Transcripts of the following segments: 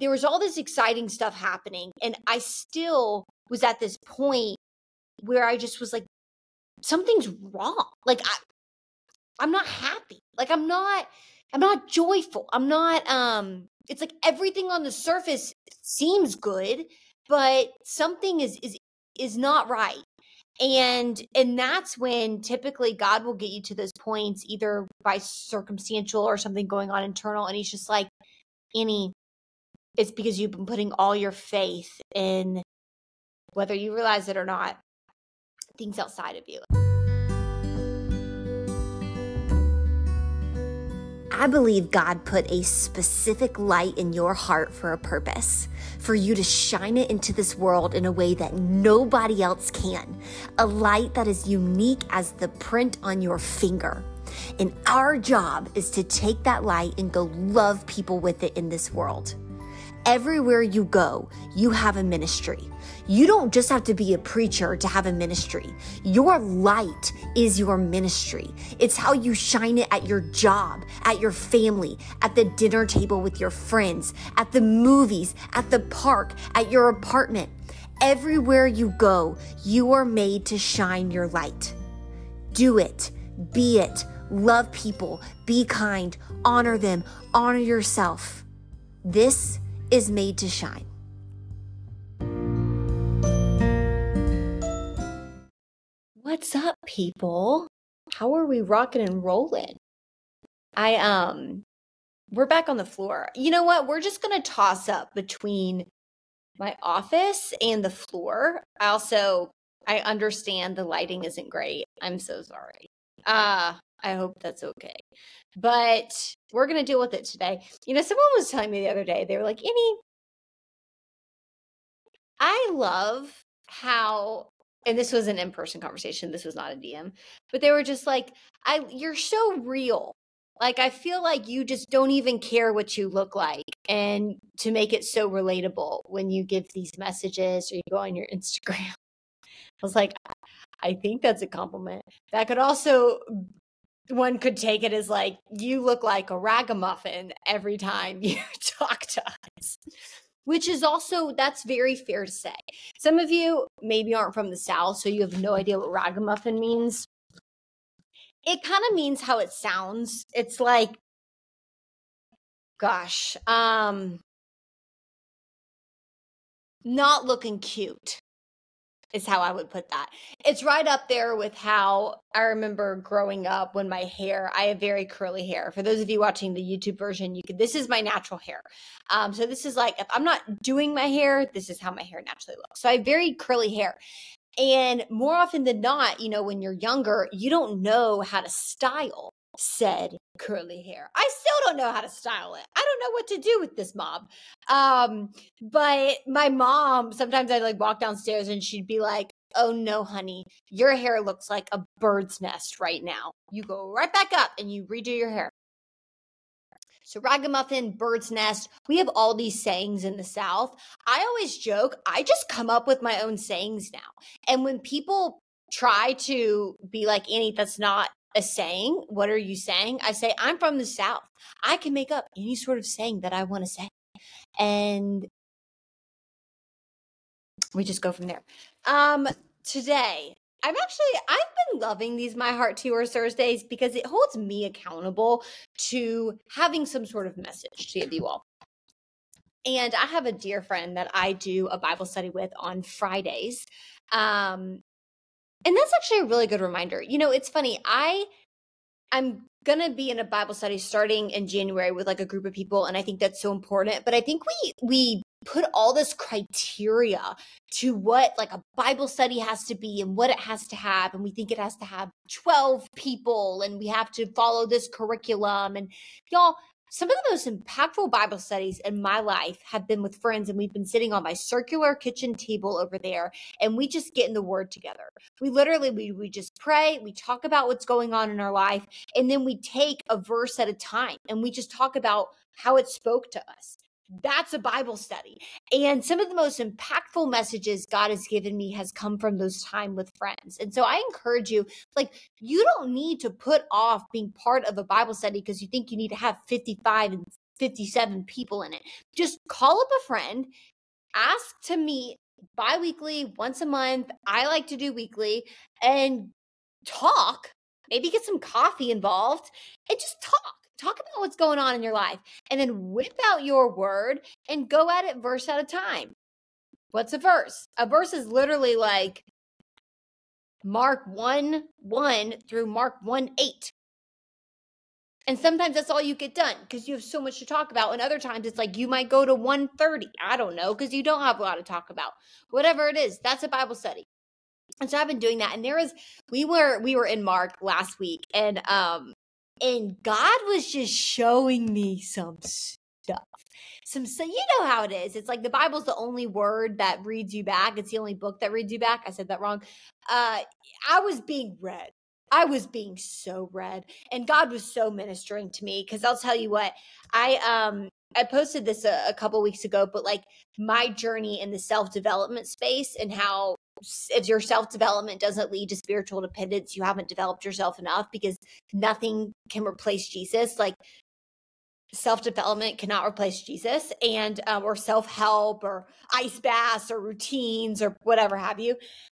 there was all this exciting stuff happening. And I still was at this point where I just was like, something's wrong. Like I I'm not happy. Like I'm not I'm not joyful. I'm not um it's like everything on the surface seems good, but something is is is not right. And and that's when typically God will get you to those points either by circumstantial or something going on internal and he's just like Annie it's because you've been putting all your faith in whether you realize it or not things outside of you. I believe God put a specific light in your heart for a purpose, for you to shine it into this world in a way that nobody else can. A light that is unique as the print on your finger. And our job is to take that light and go love people with it in this world. Everywhere you go, you have a ministry. You don't just have to be a preacher to have a ministry. Your light is your ministry. It's how you shine it at your job, at your family, at the dinner table with your friends, at the movies, at the park, at your apartment. Everywhere you go, you are made to shine your light. Do it, be it, love people, be kind, honor them, honor yourself. This is made to shine. What's up, people? How are we rocking and rolling? I um we're back on the floor. You know what? We're just going to toss up between my office and the floor. I also I understand the lighting isn't great. I'm so sorry. Uh I hope that's okay. But we're going to deal with it today. You know, someone was telling me the other day, they were like, Annie, I love how, and this was an in person conversation, this was not a DM, but they were just like, I, you're so real. Like, I feel like you just don't even care what you look like. And to make it so relatable when you give these messages or you go on your Instagram. I was like, I think that's a compliment. That could also one could take it as like you look like a ragamuffin every time you talk to us which is also that's very fair to say. Some of you maybe aren't from the south so you have no idea what ragamuffin means. It kind of means how it sounds. It's like gosh um not looking cute is how I would put that. It's right up there with how I remember growing up when my hair, I have very curly hair. For those of you watching the YouTube version, you could this is my natural hair. Um, so this is like if I'm not doing my hair, this is how my hair naturally looks. So I have very curly hair. And more often than not, you know, when you're younger, you don't know how to style said curly hair. I still don't know how to style it. I don't know what to do with this mob. Um, but my mom, sometimes I'd like walk downstairs and she'd be like, Oh no, honey, your hair looks like a bird's nest right now. You go right back up and you redo your hair. So, ragamuffin, bird's nest, we have all these sayings in the South. I always joke, I just come up with my own sayings now. And when people try to be like Annie, that's not a saying. What are you saying? I say, I'm from the South. I can make up any sort of saying that I want to say. And we just go from there. Um, today, I'm actually I've been loving these My Heart to Yours Thursdays because it holds me accountable to having some sort of message to give you all. And I have a dear friend that I do a Bible study with on Fridays. Um, and that's actually a really good reminder. You know, it's funny. I I'm going to be in a Bible study starting in January with like a group of people and I think that's so important, but I think we we put all this criteria to what like a Bible study has to be and what it has to have and we think it has to have 12 people and we have to follow this curriculum and y'all some of the most impactful Bible studies in my life have been with friends, and we've been sitting on my circular kitchen table over there, and we just get in the Word together. We literally we we just pray, we talk about what's going on in our life, and then we take a verse at a time, and we just talk about how it spoke to us that's a bible study and some of the most impactful messages god has given me has come from those time with friends and so i encourage you like you don't need to put off being part of a bible study because you think you need to have 55 and 57 people in it. Just call up a friend, ask to meet bi weekly, once a month. I like to do weekly and talk, maybe get some coffee involved and just talk. Talk about what's going on in your life and then whip out your word and go at it verse at a time. What's a verse? A verse is literally like Mark 1 1 through Mark 1 8. And sometimes that's all you get done because you have so much to talk about. And other times it's like you might go to 130. I don't know, because you don't have a lot to talk about. Whatever it is, that's a Bible study. And so I've been doing that. And there was we were we were in Mark last week and um and God was just showing me some stuff. Some so you know how it is. It's like the Bible's the only word that reads you back. It's the only book that reads you back. I said that wrong. Uh I was being read I was being so read and God was so ministering to me because I'll tell you what I um I posted this a, a couple weeks ago but like my journey in the self-development space and how if your self-development doesn't lead to spiritual dependence you haven't developed yourself enough because nothing can replace Jesus like self-development cannot replace Jesus and um, or self-help or ice baths or routines or whatever have you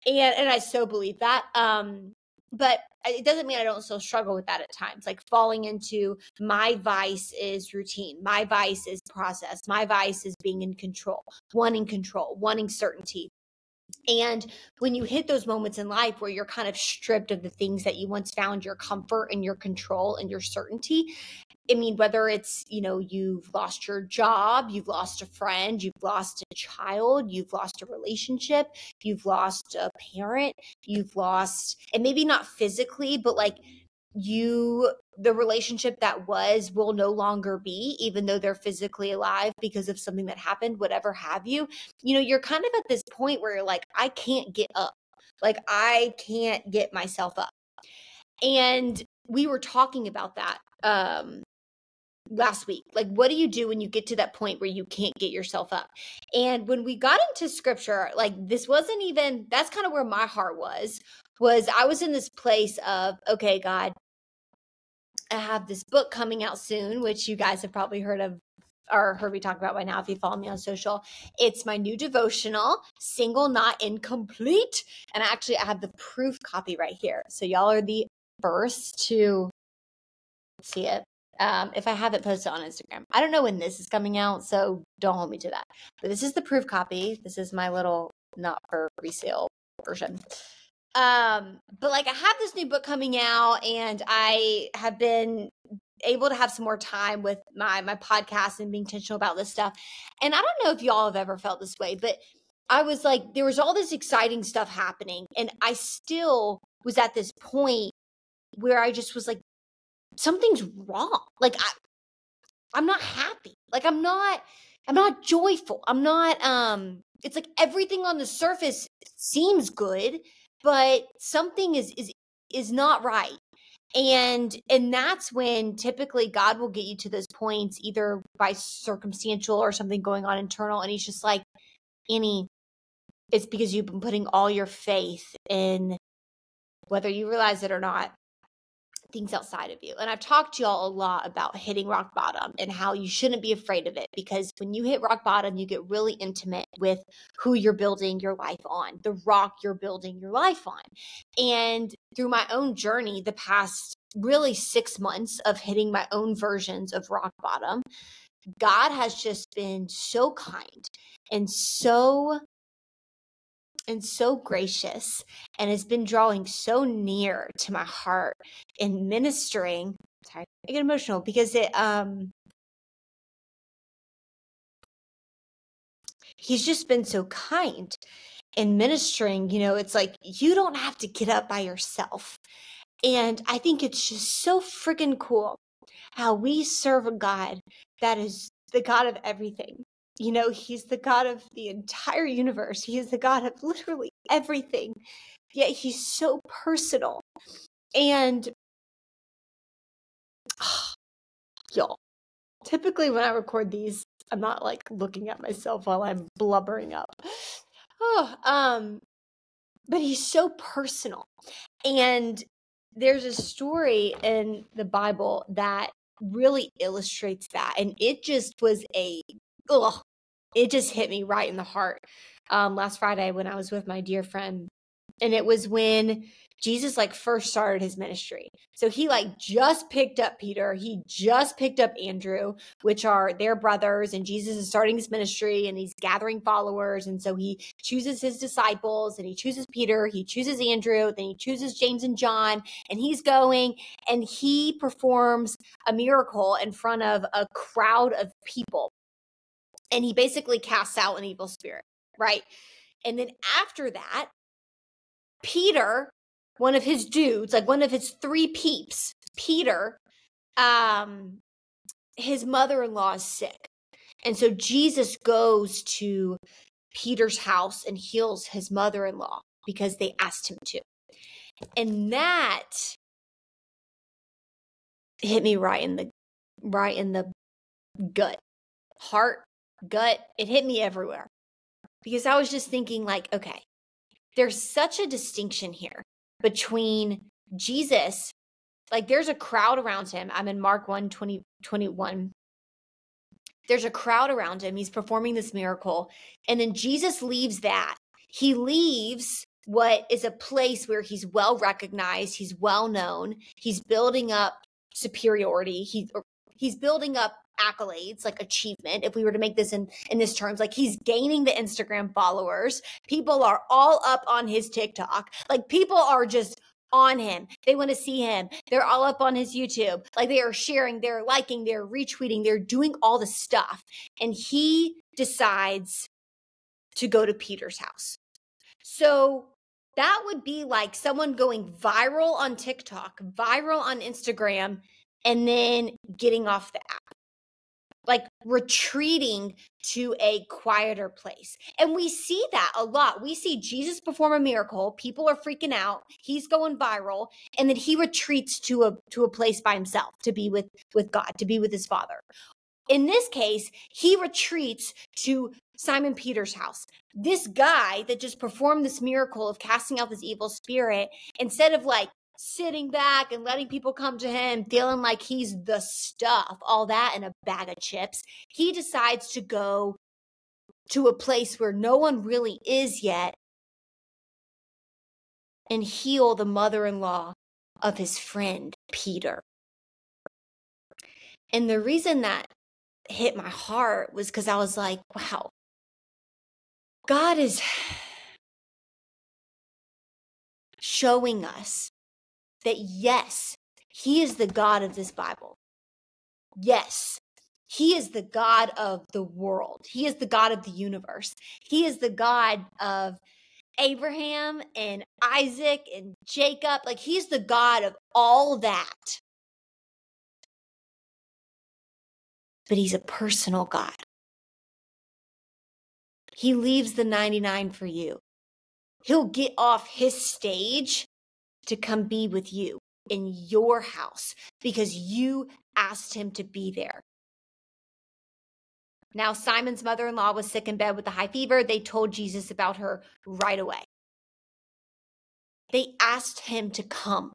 and and I so believe that um but it doesn't mean I don't still struggle with that at times. Like falling into my vice is routine, my vice is process, my vice is being in control, wanting control, wanting certainty. And when you hit those moments in life where you're kind of stripped of the things that you once found your comfort and your control and your certainty, I mean, whether it's, you know, you've lost your job, you've lost a friend, you've lost a child, you've lost a relationship, you've lost a parent, you've lost, and maybe not physically, but like you, the relationship that was will no longer be, even though they're physically alive because of something that happened, whatever have you. You know, you're kind of at this point where you're like, I can't get up. Like, I can't get myself up. And we were talking about that um last week. Like, what do you do when you get to that point where you can't get yourself up? And when we got into scripture, like, this wasn't even, that's kind of where my heart was, was I was in this place of, okay, God, I have this book coming out soon, which you guys have probably heard of or heard me talk about by now if you follow me on social. It's my new devotional, Single Not Incomplete. And actually, I have the proof copy right here. So, y'all are the first to see it um, if I have it posted on Instagram. I don't know when this is coming out, so don't hold me to that. But this is the proof copy. This is my little not for resale version. Um, but like I have this new book coming out, and I have been able to have some more time with my my podcast and being intentional about this stuff. And I don't know if y'all have ever felt this way, but I was like, there was all this exciting stuff happening, and I still was at this point where I just was like, something's wrong. Like I I'm not happy. Like I'm not I'm not joyful. I'm not um it's like everything on the surface seems good, but something is is is not right. And and that's when typically God will get you to those points either by circumstantial or something going on internal and he's just like Annie it's because you've been putting all your faith in whether you realize it or not things outside of you. And I've talked to y'all a lot about hitting rock bottom and how you shouldn't be afraid of it because when you hit rock bottom, you get really intimate with who you're building your life on, the rock you're building your life on. And through my own journey, the past really six months of hitting my own versions of rock bottom, God has just been so kind and so and so gracious and has been drawing so near to my heart in ministering. Sorry, I get emotional because it um he's just been so kind in ministering. You know, it's like you don't have to get up by yourself. And I think it's just so freaking cool how we serve a God that is the God of everything you know, he's the God of the entire universe. He is the God of literally everything. Yet he's so personal. And oh, y'all, typically when I record these, I'm not like looking at myself while I'm blubbering up. Oh, um, but he's so personal. And there's a story in the Bible that really illustrates that. And it just was a, ugh, it just hit me right in the heart um, last Friday when I was with my dear friend. And it was when Jesus like first started his ministry. So he like just picked up Peter, he just picked up Andrew, which are their brothers, and Jesus is starting his ministry and he's gathering followers. And so he chooses his disciples and he chooses Peter, he chooses Andrew, then he chooses James and John, and he's going and he performs a miracle in front of a crowd of people. And he basically casts out an evil spirit, right? And then after that, Peter one of his dudes, like one of his three peeps, Peter, um, his mother in law is sick. And so Jesus goes to Peter's house and heals his mother in law because they asked him to. And that hit me right in the right in the gut. Heart, gut, it hit me everywhere. Because I was just thinking like, okay, there's such a distinction here between Jesus, like there's a crowd around him. I'm in Mark 1 20, 21. There's a crowd around him. He's performing this miracle. And then Jesus leaves that. He leaves what is a place where he's well recognized, he's well known, he's building up superiority, he, he's building up accolades like achievement if we were to make this in in this terms like he's gaining the instagram followers. People are all up on his tiktok. Like people are just on him. They want to see him. They're all up on his youtube. Like they are sharing they're liking they're retweeting they're doing all the stuff. And he decides to go to peter's house. So that would be like someone going viral on tiktok viral on instagram and then getting off the app like retreating to a quieter place. And we see that a lot. We see Jesus perform a miracle, people are freaking out, he's going viral, and then he retreats to a to a place by himself to be with with God, to be with his father. In this case, he retreats to Simon Peter's house. This guy that just performed this miracle of casting out this evil spirit, instead of like sitting back and letting people come to him, feeling like he's the stuff, all that in a bag of chips, he decides to go to a place where no one really is yet and heal the mother in law of his friend, Peter. And the reason that hit my heart was because I was like, wow, God is showing us that yes, he is the God of this Bible. Yes, he is the God of the world. He is the God of the universe. He is the God of Abraham and Isaac and Jacob. Like he's the God of all that. But he's a personal God. He leaves the 99 for you. He'll get off his stage to come be with you in your house because you asked him to be there. Now, Simon's mother in law was sick in bed with a high fever. They told Jesus about her right away. They asked him to come.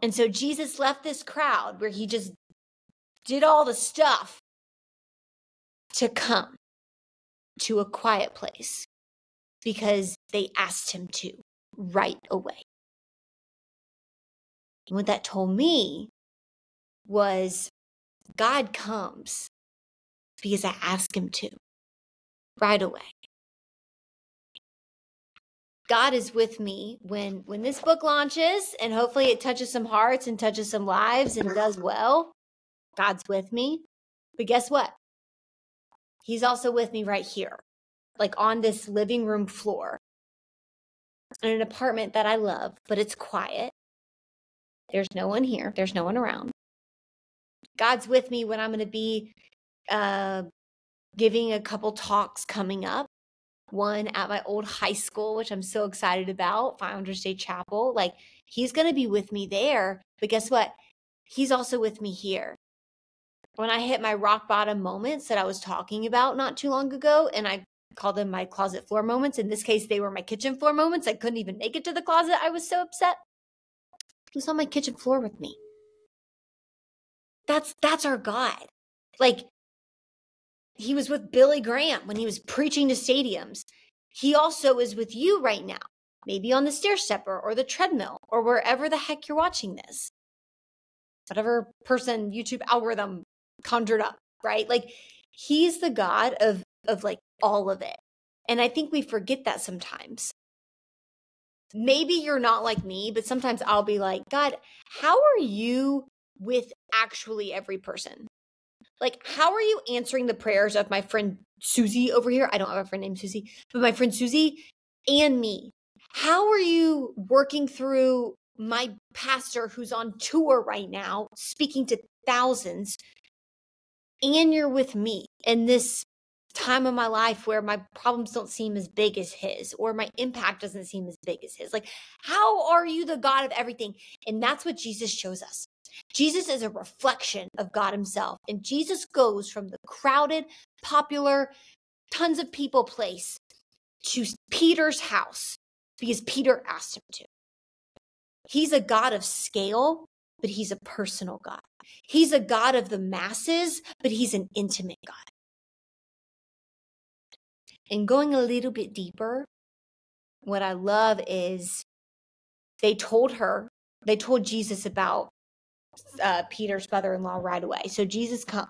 And so Jesus left this crowd where he just did all the stuff to come to a quiet place because they asked him to right away. And what that told me was God comes because I ask him to right away. God is with me when when this book launches and hopefully it touches some hearts and touches some lives and does well. God's with me. But guess what? He's also with me right here. Like on this living room floor. In an apartment that I love, but it's quiet. There's no one here. There's no one around. God's with me when I'm going to be uh, giving a couple talks coming up. One at my old high school, which I'm so excited about, Founders Day Chapel. Like, he's going to be with me there. But guess what? He's also with me here. When I hit my rock bottom moments that I was talking about not too long ago, and I call them my closet floor moments. In this case, they were my kitchen floor moments. I couldn't even make it to the closet. I was so upset. Was on my kitchen floor with me. That's that's our God. Like he was with Billy Graham when he was preaching to stadiums. He also is with you right now, maybe on the stair stepper or the treadmill or wherever the heck you're watching this. Whatever person YouTube algorithm conjured up, right? Like he's the God of of like all of it. And I think we forget that sometimes. Maybe you're not like me, but sometimes I'll be like, God, how are you with actually every person? Like, how are you answering the prayers of my friend Susie over here? I don't have a friend named Susie, but my friend Susie and me. How are you working through my pastor who's on tour right now, speaking to thousands, and you're with me in this time of my life where my problems don't seem as big as his or my impact doesn't seem as big as his. Like, how are you the God of everything? And that's what Jesus shows us. Jesus is a reflection of God himself. And Jesus goes from the crowded, popular, tons of people place to Peter's house because Peter asked him to. He's a God of scale, but he's a personal God. He's a God of the masses, but he's an intimate God. And going a little bit deeper, what I love is they told her, they told Jesus about uh, Peter's mother in law right away. So Jesus comes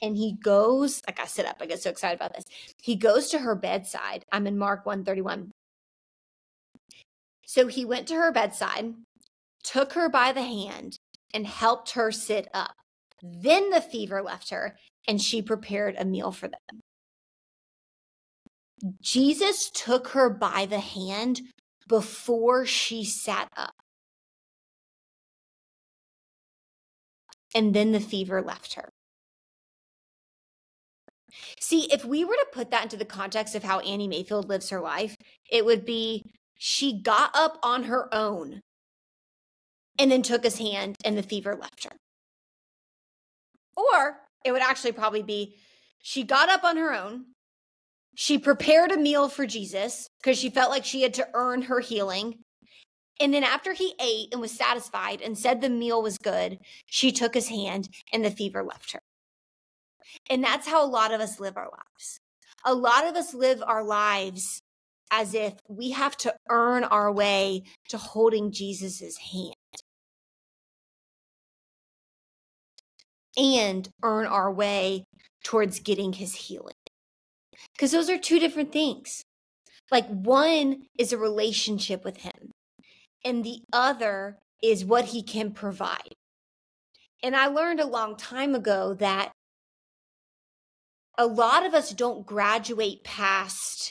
and he goes, like I sit up, I get so excited about this. He goes to her bedside. I'm in Mark 131. So he went to her bedside, took her by the hand, and helped her sit up. Then the fever left her, and she prepared a meal for them. Jesus took her by the hand before she sat up. And then the fever left her. See, if we were to put that into the context of how Annie Mayfield lives her life, it would be she got up on her own and then took his hand and the fever left her. Or it would actually probably be she got up on her own, she prepared a meal for Jesus because she felt like she had to earn her healing. And then after he ate and was satisfied and said the meal was good, she took his hand and the fever left her. And that's how a lot of us live our lives. A lot of us live our lives as if we have to earn our way to holding Jesus's hand. And earn our way towards getting his healing because those are two different things. Like one is a relationship with him, and the other is what he can provide. And I learned a long time ago that a lot of us don't graduate past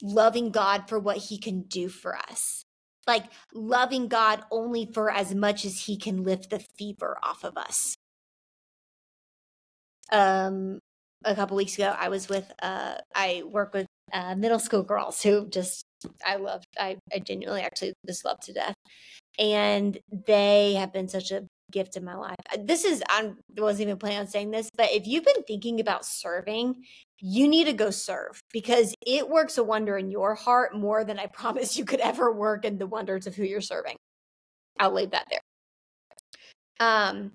loving God for what he can do for us. Like loving God only for as much as he can lift the fever off of us. Um, a couple weeks ago, I was with, uh, I work with uh, middle school girls who just, I love, I, I genuinely actually just love to death. And they have been such a gift in my life. Uh, this is, I wasn't even planning on saying this, but if you've been thinking about serving, you need to go serve because it works a wonder in your heart more than I promise you could ever work in the wonders of who you're serving. I'll leave that there. Um,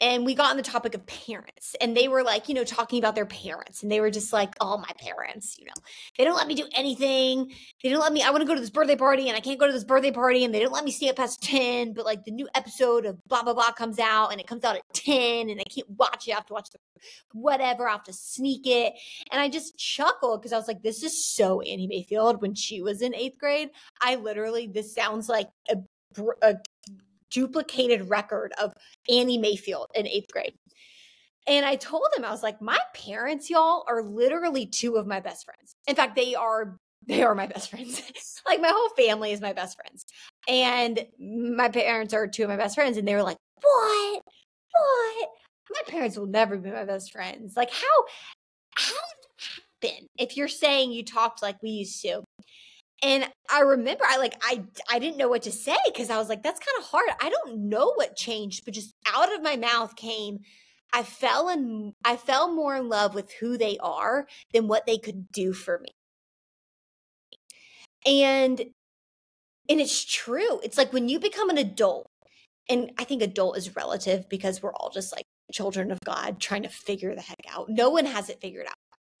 and we got on the topic of parents and they were like you know talking about their parents and they were just like oh my parents you know they don't let me do anything. They don't let me i want to go to this birthday party and i can't go to this birthday party and they don't let me stay up past 10 but like the new episode of blah blah blah comes out and it comes out at 10 and i can't watch it i have to watch the whatever i have to sneak it. And i just chuckled because i was like this is so annie mayfield when she was in eighth grade. I literally this sounds like a, a duplicated record of Annie Mayfield in eighth grade. And I told him, I was like, my parents, y'all, are literally two of my best friends. In fact, they are they are my best friends. like my whole family is my best friends. And my parents are two of my best friends. And they were like, What? What? My parents will never be my best friends. Like, how how did that happen if you're saying you talked like we used to? And I remember I like I I didn't know what to say because I was like that's kind of hard. I don't know what changed, but just out of my mouth came I fell in I fell more in love with who they are than what they could do for me. And and it's true. It's like when you become an adult and I think adult is relative because we're all just like children of God trying to figure the heck out. No one has it figured out.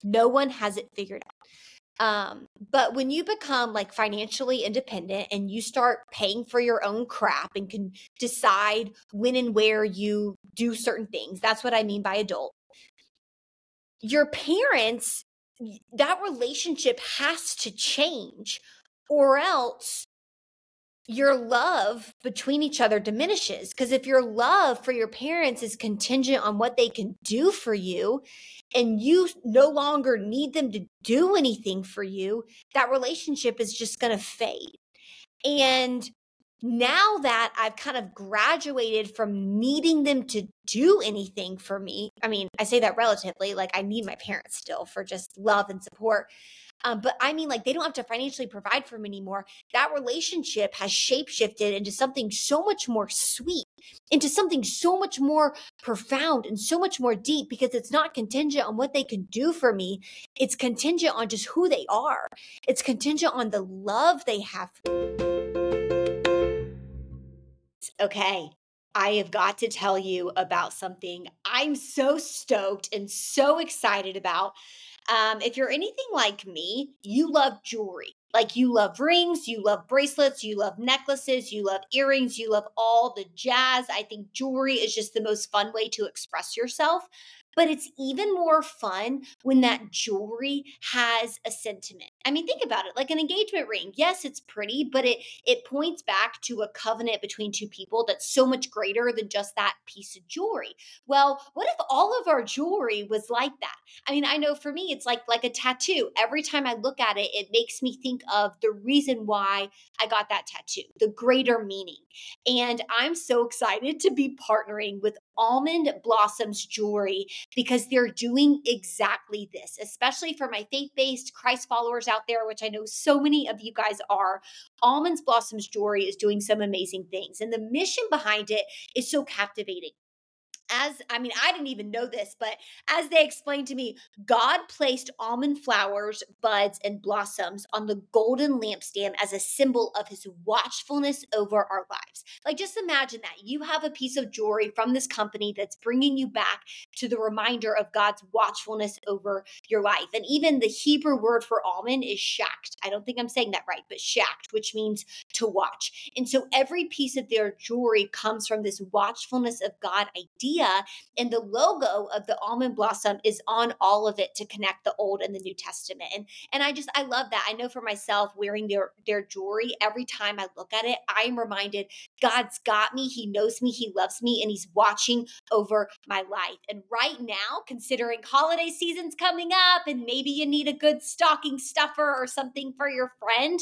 No one has it figured out. Um, but when you become like financially independent and you start paying for your own crap and can decide when and where you do certain things, that's what I mean by adult. Your parents, that relationship has to change, or else your love between each other diminishes. Because if your love for your parents is contingent on what they can do for you, and you no longer need them to do anything for you, that relationship is just going to fade. And now that I've kind of graduated from needing them to do anything for me, I mean, I say that relatively, like I need my parents still for just love and support. Um, but I mean, like they don't have to financially provide for me anymore. That relationship has shapeshifted into something so much more sweet, into something so much more profound and so much more deep because it's not contingent on what they can do for me. It's contingent on just who they are. It's contingent on the love they have. Okay. I have got to tell you about something I'm so stoked and so excited about um, if you're anything like me, you love jewelry. Like you love rings, you love bracelets, you love necklaces, you love earrings, you love all the jazz. I think jewelry is just the most fun way to express yourself. But it's even more fun when that jewelry has a sentiment. I mean, think about it. Like an engagement ring. Yes, it's pretty, but it it points back to a covenant between two people that's so much greater than just that piece of jewelry. Well, what if all of our jewelry was like that? I mean, I know for me it's like like a tattoo. Every time I look at it, it makes me think of the reason why I got that tattoo, the greater meaning. And I'm so excited to be partnering with Almond Blossoms Jewelry because they're doing exactly this, especially for my faith based Christ followers out there, which I know so many of you guys are. Almonds Blossoms Jewelry is doing some amazing things, and the mission behind it is so captivating as I mean, I didn't even know this, but as they explained to me, God placed almond flowers, buds, and blossoms on the golden lampstand as a symbol of his watchfulness over our lives. Like, just imagine that you have a piece of jewelry from this company that's bringing you back to the reminder of God's watchfulness over your life. And even the Hebrew word for almond is shacht. I don't think I'm saying that right, but shacht, which means to watch. And so every piece of their jewelry comes from this watchfulness of God idea idea. And the logo of the almond blossom is on all of it to connect the Old and the New Testament. And and I just I love that. I know for myself wearing their their jewelry every time I look at it, I am reminded God's got me. He knows me. He loves me, and He's watching over my life. And right now, considering holiday season's coming up, and maybe you need a good stocking stuffer or something for your friend,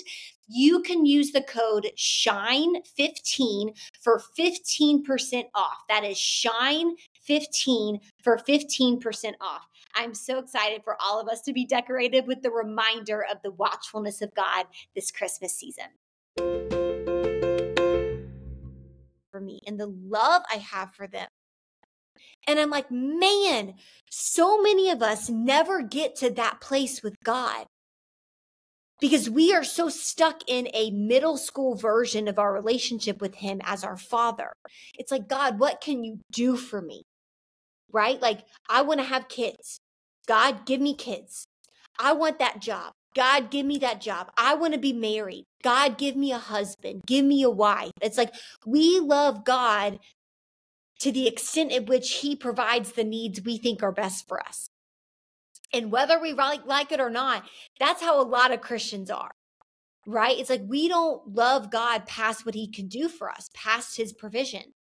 you can use the code SHINE15 for 15% off. That is SHINE15 for 15% off. I'm so excited for all of us to be decorated with the reminder of the watchfulness of God this Christmas season. For me and the love I have for them. And I'm like, man, so many of us never get to that place with God because we are so stuck in a middle school version of our relationship with him as our father. It's like, God, what can you do for me? Right? Like, I want to have kids. God, give me kids. I want that job. God, give me that job. I want to be married. God, give me a husband. Give me a wife. It's like we love God to the extent at which he provides the needs we think are best for us. And whether we like, it or not, that's how a lot of Christians are, right? It's like we don't love God past what he can do for us, past his provision.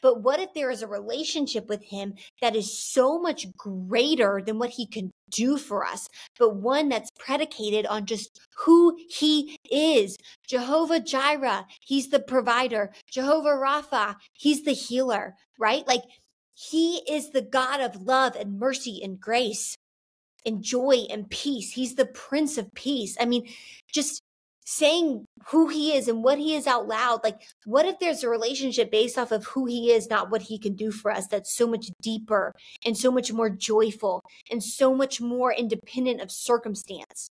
But what if there is a relationship with him that is so much greater than what he can do for us, but one that's predicated on just who he is? Jehovah Jireh, he's the provider. Jehovah Rapha, he's the healer, right? Like he is the God of love and mercy and grace and joy and peace. He's the Prince of Peace. I mean, just saying who he is and what he is out loud. Like, what if there's a relationship based off of who he is, not what he can do for us, that's so much deeper and so much more joyful and so much more independent of circumstance?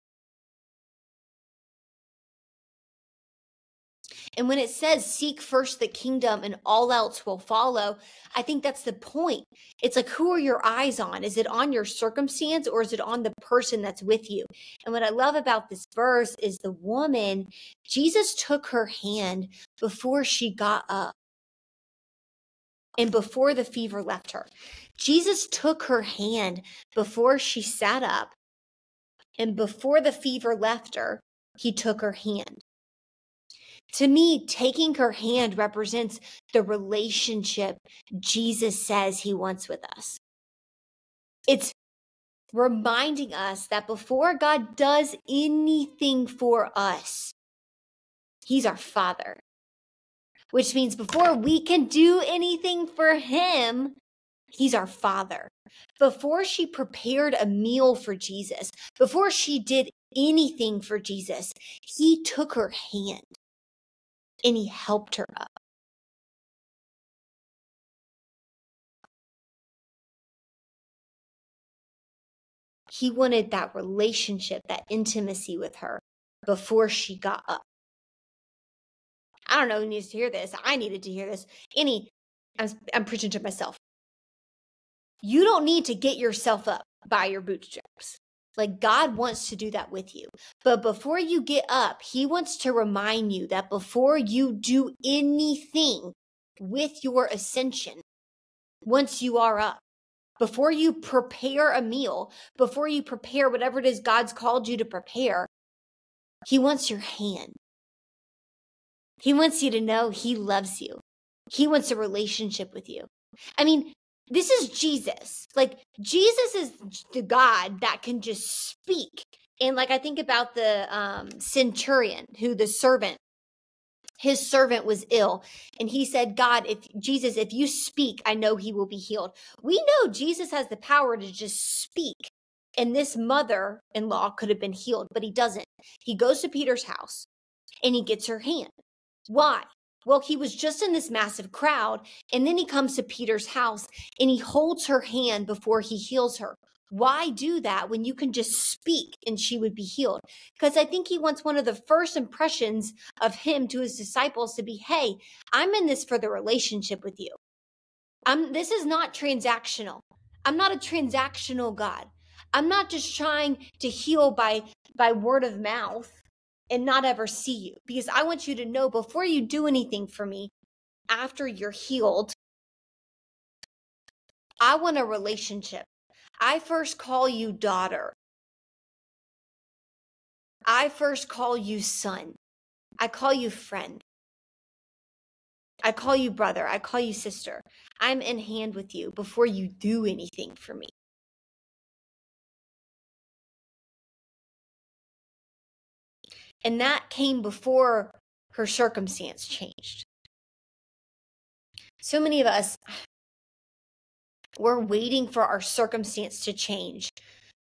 And when it says seek first the kingdom and all else will follow, I think that's the point. It's like, who are your eyes on? Is it on your circumstance or is it on the person that's with you? And what I love about this verse is the woman, Jesus took her hand before she got up and before the fever left her. Jesus took her hand before she sat up and before the fever left her, he took her hand. To me, taking her hand represents the relationship Jesus says he wants with us. It's reminding us that before God does anything for us, he's our father. Which means before we can do anything for him, he's our father. Before she prepared a meal for Jesus, before she did anything for Jesus, he took her hand and he helped her up. He wanted that relationship, that intimacy with her before she got up. I don't know who needs to hear this. I needed to hear this. Annie, I'm, I'm preaching to myself. You don't need to get yourself up by your bootstraps. Like God wants to do that with you. But before you get up, He wants to remind you that before you do anything with your ascension, once you are up, before you prepare a meal, before you prepare whatever it is God's called you to prepare, He wants your hand. He wants you to know He loves you. He wants a relationship with you. I mean, this is Jesus. Like Jesus is the God that can just speak. And like I think about the um, centurion who the servant his servant was ill. And he said god if jesus if you speak i know he will be healed. We know jesus has the power to just speak. And this mother-in-law could have been healed but he doesn't. He goes to peter's house and he gets her hand. Why well, he was just in this massive crowd, and then he comes to Peter's house and he holds her hand before he heals her. Why do that when you can just speak and she would be healed? Because I think he wants one of the first impressions of him to his disciples to be, hey, I'm in this for the relationship with you. I'm this is not transactional. I'm not a transactional God. I'm not just trying to heal by by word of mouth and not ever see you because I want you to know before you do anything for me, after you're healed, I want a relationship. I first call you daughter. I first call you son. I call you friend. I call you brother. I call you sister. I'm in hand with you before you do anything for me. And that came before her circumstance changed. So many of us, we're waiting for our circumstance to change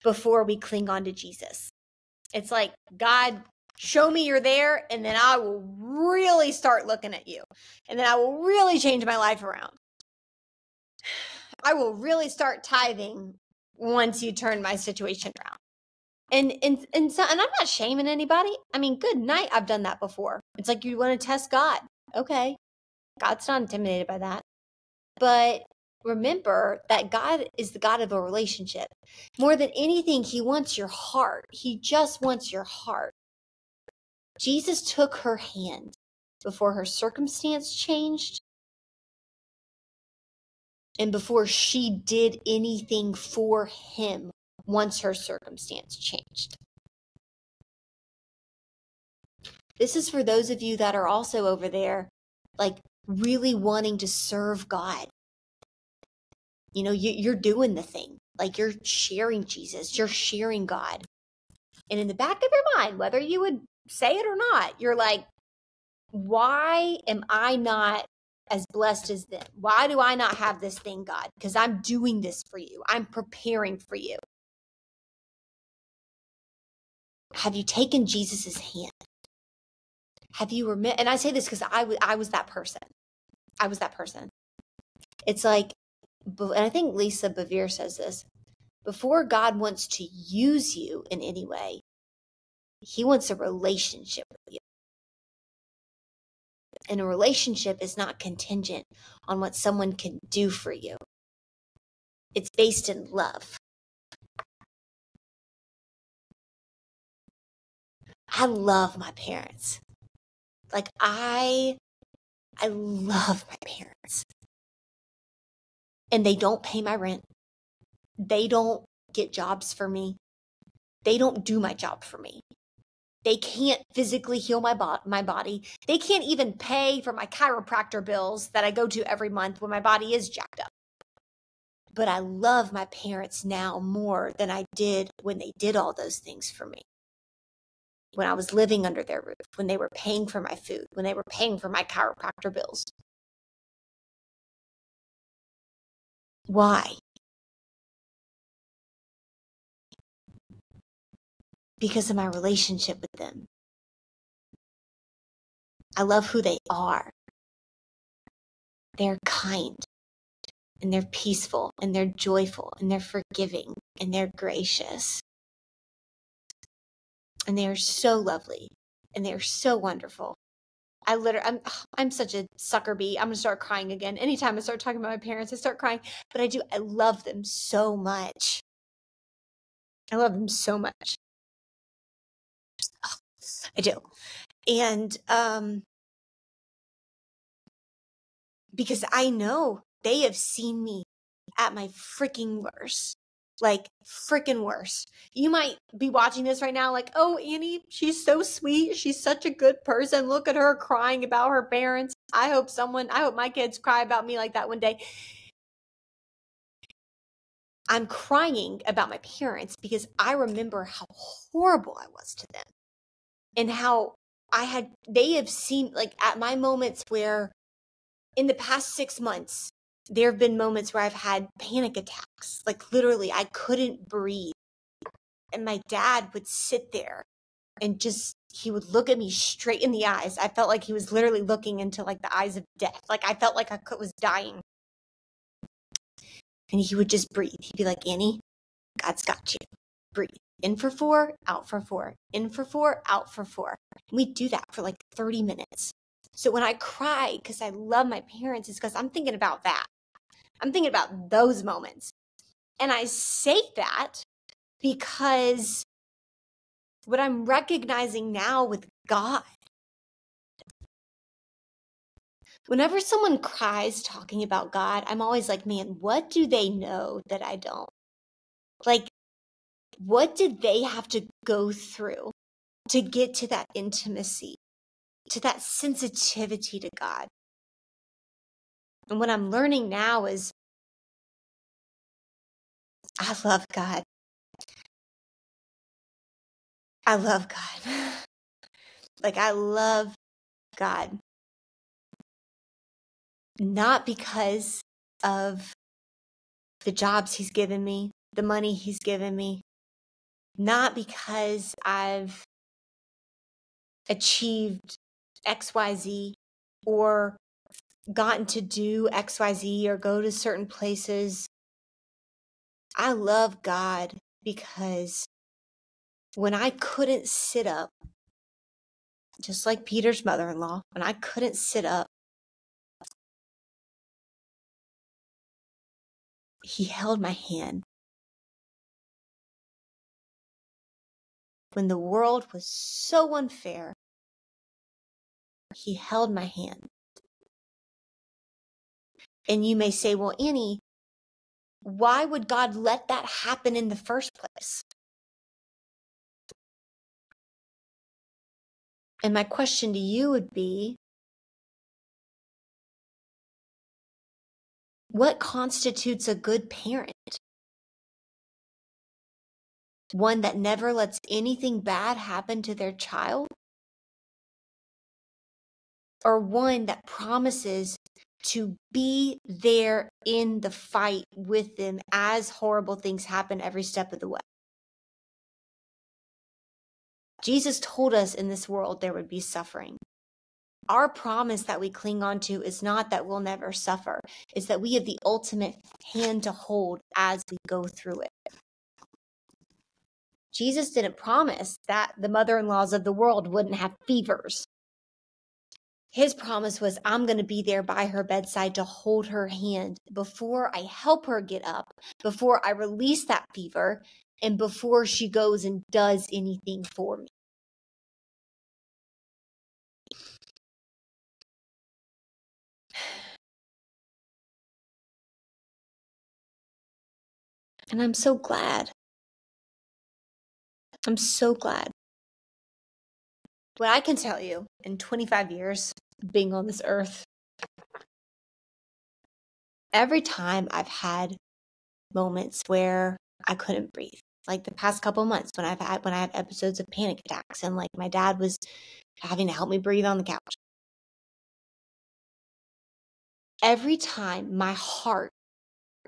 before we cling on to Jesus. It's like, God, show me you're there, and then I will really start looking at you. And then I will really change my life around. I will really start tithing once you turn my situation around. And and and so and I'm not shaming anybody. I mean, good night. I've done that before. It's like you want to test God. Okay. God's not intimidated by that. But remember that God is the God of a relationship. More than anything, he wants your heart. He just wants your heart. Jesus took her hand before her circumstance changed and before she did anything for him once her circumstance changed. This is for those of you that are also over there, like really wanting to serve God. You know, you, are doing the thing, like you're sharing Jesus, you're sharing God. And in the back of your mind, whether you would say it or not, you're like, why am I not as blessed as them? Why do I not have this thing, God? Because I'm doing this for you, I'm preparing for you. Have you taken Jesus's hand? Have you remit? And I say this because I, w- I was that person. I was that person. It's like, and I think Lisa Bevere says this before God wants to use you in any way, he wants a relationship with you. And a relationship is not contingent on what someone can do for you, it's based in love. I love my parents. Like I I love my parents. And they don't pay my rent. They don't get jobs for me. They don't do my job for me. They can't physically heal my bo- my body. They can't even pay for my chiropractor bills that I go to every month when my body is jacked up. But I love my parents now more than I did when they did all those things for me. When I was living under their roof, when they were paying for my food, when they were paying for my chiropractor bills. Why? because of my relationship with them. I love who they are. They're kind and they're peaceful and they're joyful and they're forgiving and they're gracious. And they are so lovely and they are so wonderful. I literally, I'm, I'm such a sucker bee. I'm gonna start crying again. Anytime I start talking about my parents, I start crying. But I do, I love them so much. I love them so much. I do. And um because I know they have seen me at my freaking worst. Like freaking worst. You might be watching this right now like, "Oh, Annie, she's so sweet. She's such a good person. Look at her crying about her parents. I hope someone, I hope my kids cry about me like that one day." I'm crying about my parents because I remember how horrible I was to them and how I had, they have seen, like, at my moments where in the past six months, there have been moments where I've had panic attacks. Like, literally, I couldn't breathe. And my dad would sit there and just, he would look at me straight in the eyes. I felt like he was literally looking into like the eyes of death. Like, I felt like I was dying. And he would just breathe. He'd be like, Annie, God's got you. Breathe in for four, out for four, in for four, out for four. we do that for like 30 minutes. So when I cry because I love my parents, it's because I'm thinking about that. I'm thinking about those moments. And I say that because what I'm recognizing now with God, whenever someone cries talking about God, I'm always like, man, what do they know that I don't? Like, what did they have to go through to get to that intimacy, to that sensitivity to God? And what I'm learning now is I love God. I love God. like, I love God. Not because of the jobs He's given me, the money He's given me, not because I've achieved XYZ or gotten to do XYZ or go to certain places. I love God because when I couldn't sit up, just like Peter's mother in law, when I couldn't sit up, he held my hand when the world was so unfair, he held my hand. And you may say, well, Annie, why would God let that happen in the first place? And my question to you would be what constitutes a good parent? one that never lets anything bad happen to their child? Or one that promises to be there in the fight with them as horrible things happen every step of the way? Jesus told us in this world there would be suffering. Our promise that we cling on to is not that we'll never suffer, it's that we have the ultimate hand to hold as we go through it. Jesus didn't promise that the mother in laws of the world wouldn't have fevers. His promise was, I'm going to be there by her bedside to hold her hand before I help her get up, before I release that fever, and before she goes and does anything for me. And I'm so glad. I'm so glad. What I can tell you in 25 years being on this earth, every time I've had moments where I couldn't breathe, like the past couple months when I've had when I had episodes of panic attacks and like my dad was having to help me breathe on the couch. Every time my heart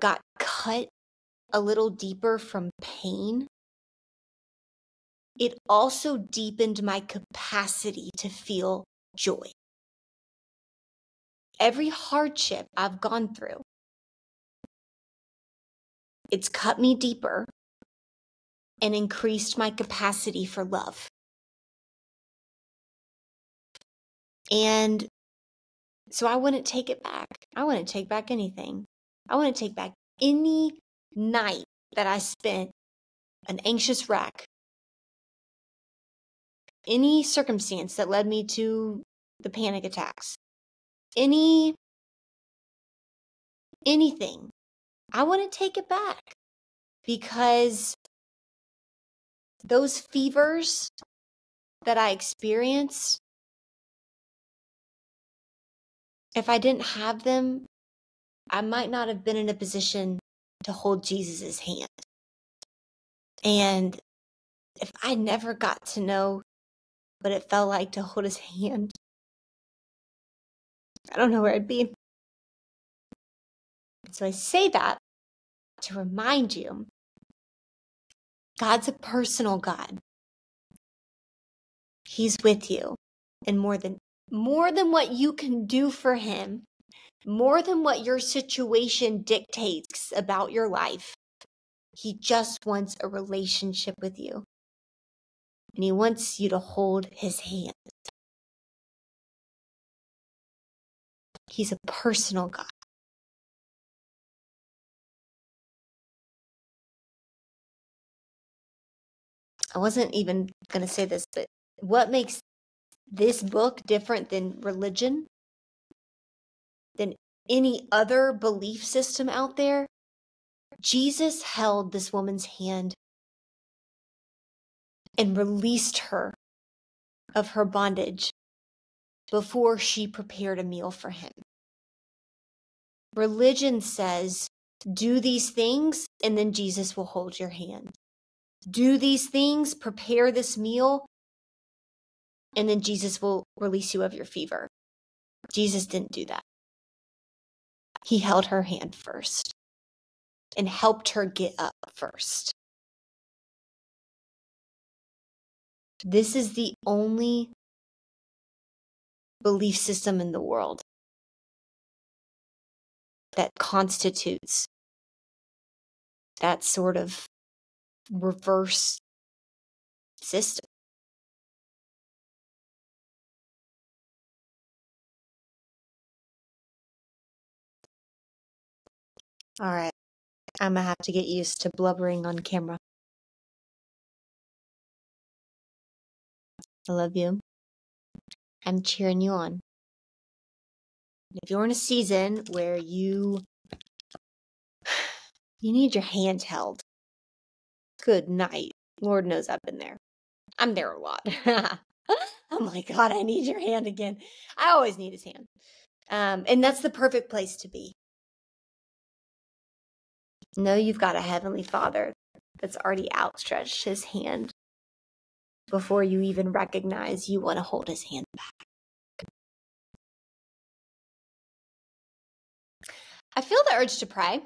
got cut a little deeper from pain, it also deepened my capacity to feel joy. Every hardship I've gone through, it's cut me deeper and increased my capacity for love. And so I wouldn't take it back. I wouldn't take back anything. I wouldn't take back any night that I spent an anxious wreck, any circumstance that led me to the panic attacks, any anything, I want to take it back because those fevers that I experience, if I didn't have them, I might not have been in a position to hold Jesus' hand. And if I never got to know what it felt like to hold his hand, I don't know where I'd be. So I say that to remind you God's a personal God. He's with you. And more than more than what you can do for him, more than what your situation dictates about your life. He just wants a relationship with you. And he wants you to hold his hand. He's a personal God. I wasn't even going to say this, but what makes this book different than religion than any other belief system out there, Jesus held this woman's hand and released her of her bondage before she prepared a meal for him. Religion says, do these things, and then Jesus will hold your hand. Do these things, prepare this meal, and then Jesus will release you of your fever. Jesus didn't do that. He held her hand first and helped her get up first. This is the only belief system in the world that constitutes that sort of reverse system. All right. I'm gonna have to get used to blubbering on camera. I love you. I'm cheering you on. If you're in a season where you you need your hand held, good night. Lord knows I've been there. I'm there a lot. oh my God, I need your hand again. I always need his hand. Um, and that's the perfect place to be. Know you've got a heavenly father that's already outstretched his hand before you even recognize you want to hold his hand back. I feel the urge to pray.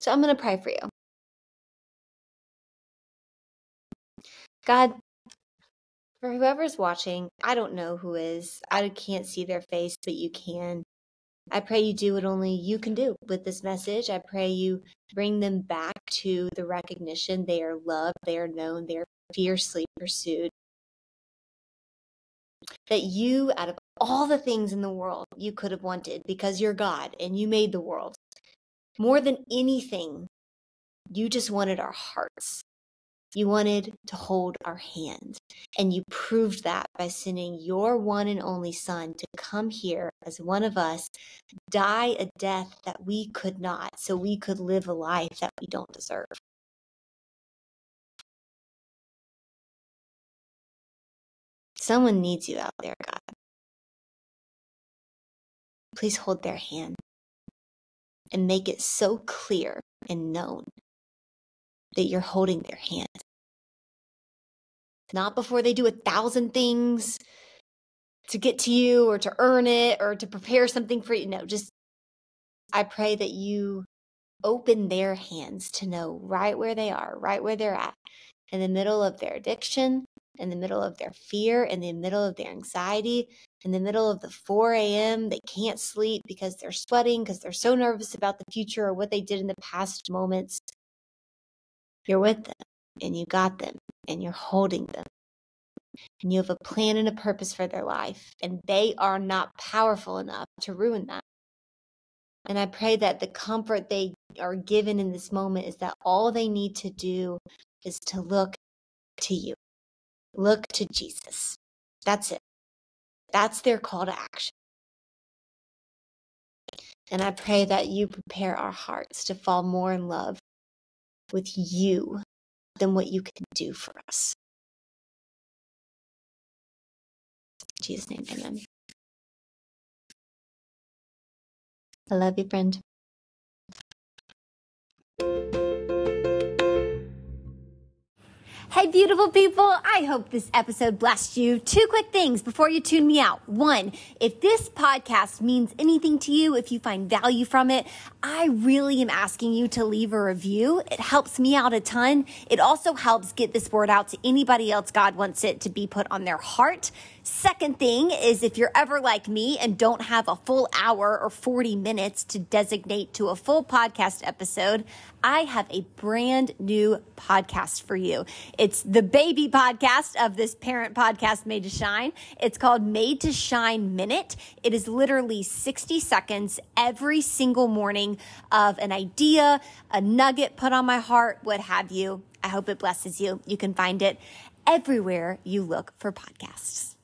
So I'm going to pray for you. God, for whoever's watching, I don't know who is. I can't see their face, but you can. I pray you do what only you can do with this message. I pray you bring them back to the recognition they are loved, they are known, they are fiercely pursued. that you, out of all the things in the world you could have wanted because you're God and you made the world, more than anything, you just wanted our hearts. You wanted to hold our hand. And you proved that by sending your one and only Son to come here as one of us, die a death that we could not, so we could live a life that we don't deserve. Someone needs you out there, God. Please hold their hand and make it so clear and known that you're holding their hand. Not before they do a thousand things to get to you or to earn it or to prepare something for you. No, just I pray that you open their hands to know right where they are, right where they're at, in the middle of their addiction, in the middle of their fear, in the middle of their anxiety, in the middle of the 4 a.m. They can't sleep because they're sweating, because they're so nervous about the future or what they did in the past moments. You're with them and you got them and you're holding them. And you have a plan and a purpose for their life, and they are not powerful enough to ruin that. And I pray that the comfort they are given in this moment is that all they need to do is to look to you. Look to Jesus. That's it. That's their call to action. And I pray that you prepare our hearts to fall more in love with you than what you can do for us. In Jesus' name, amen. I love you, friend. Hey, beautiful people. I hope this episode blessed you. Two quick things before you tune me out. One, if this podcast means anything to you, if you find value from it, I really am asking you to leave a review. It helps me out a ton. It also helps get this word out to anybody else God wants it to be put on their heart. Second thing is if you're ever like me and don't have a full hour or 40 minutes to designate to a full podcast episode, I have a brand new podcast for you. It's the baby podcast of this parent podcast, Made to Shine. It's called Made to Shine Minute. It is literally 60 seconds every single morning of an idea, a nugget put on my heart, what have you. I hope it blesses you. You can find it everywhere you look for podcasts.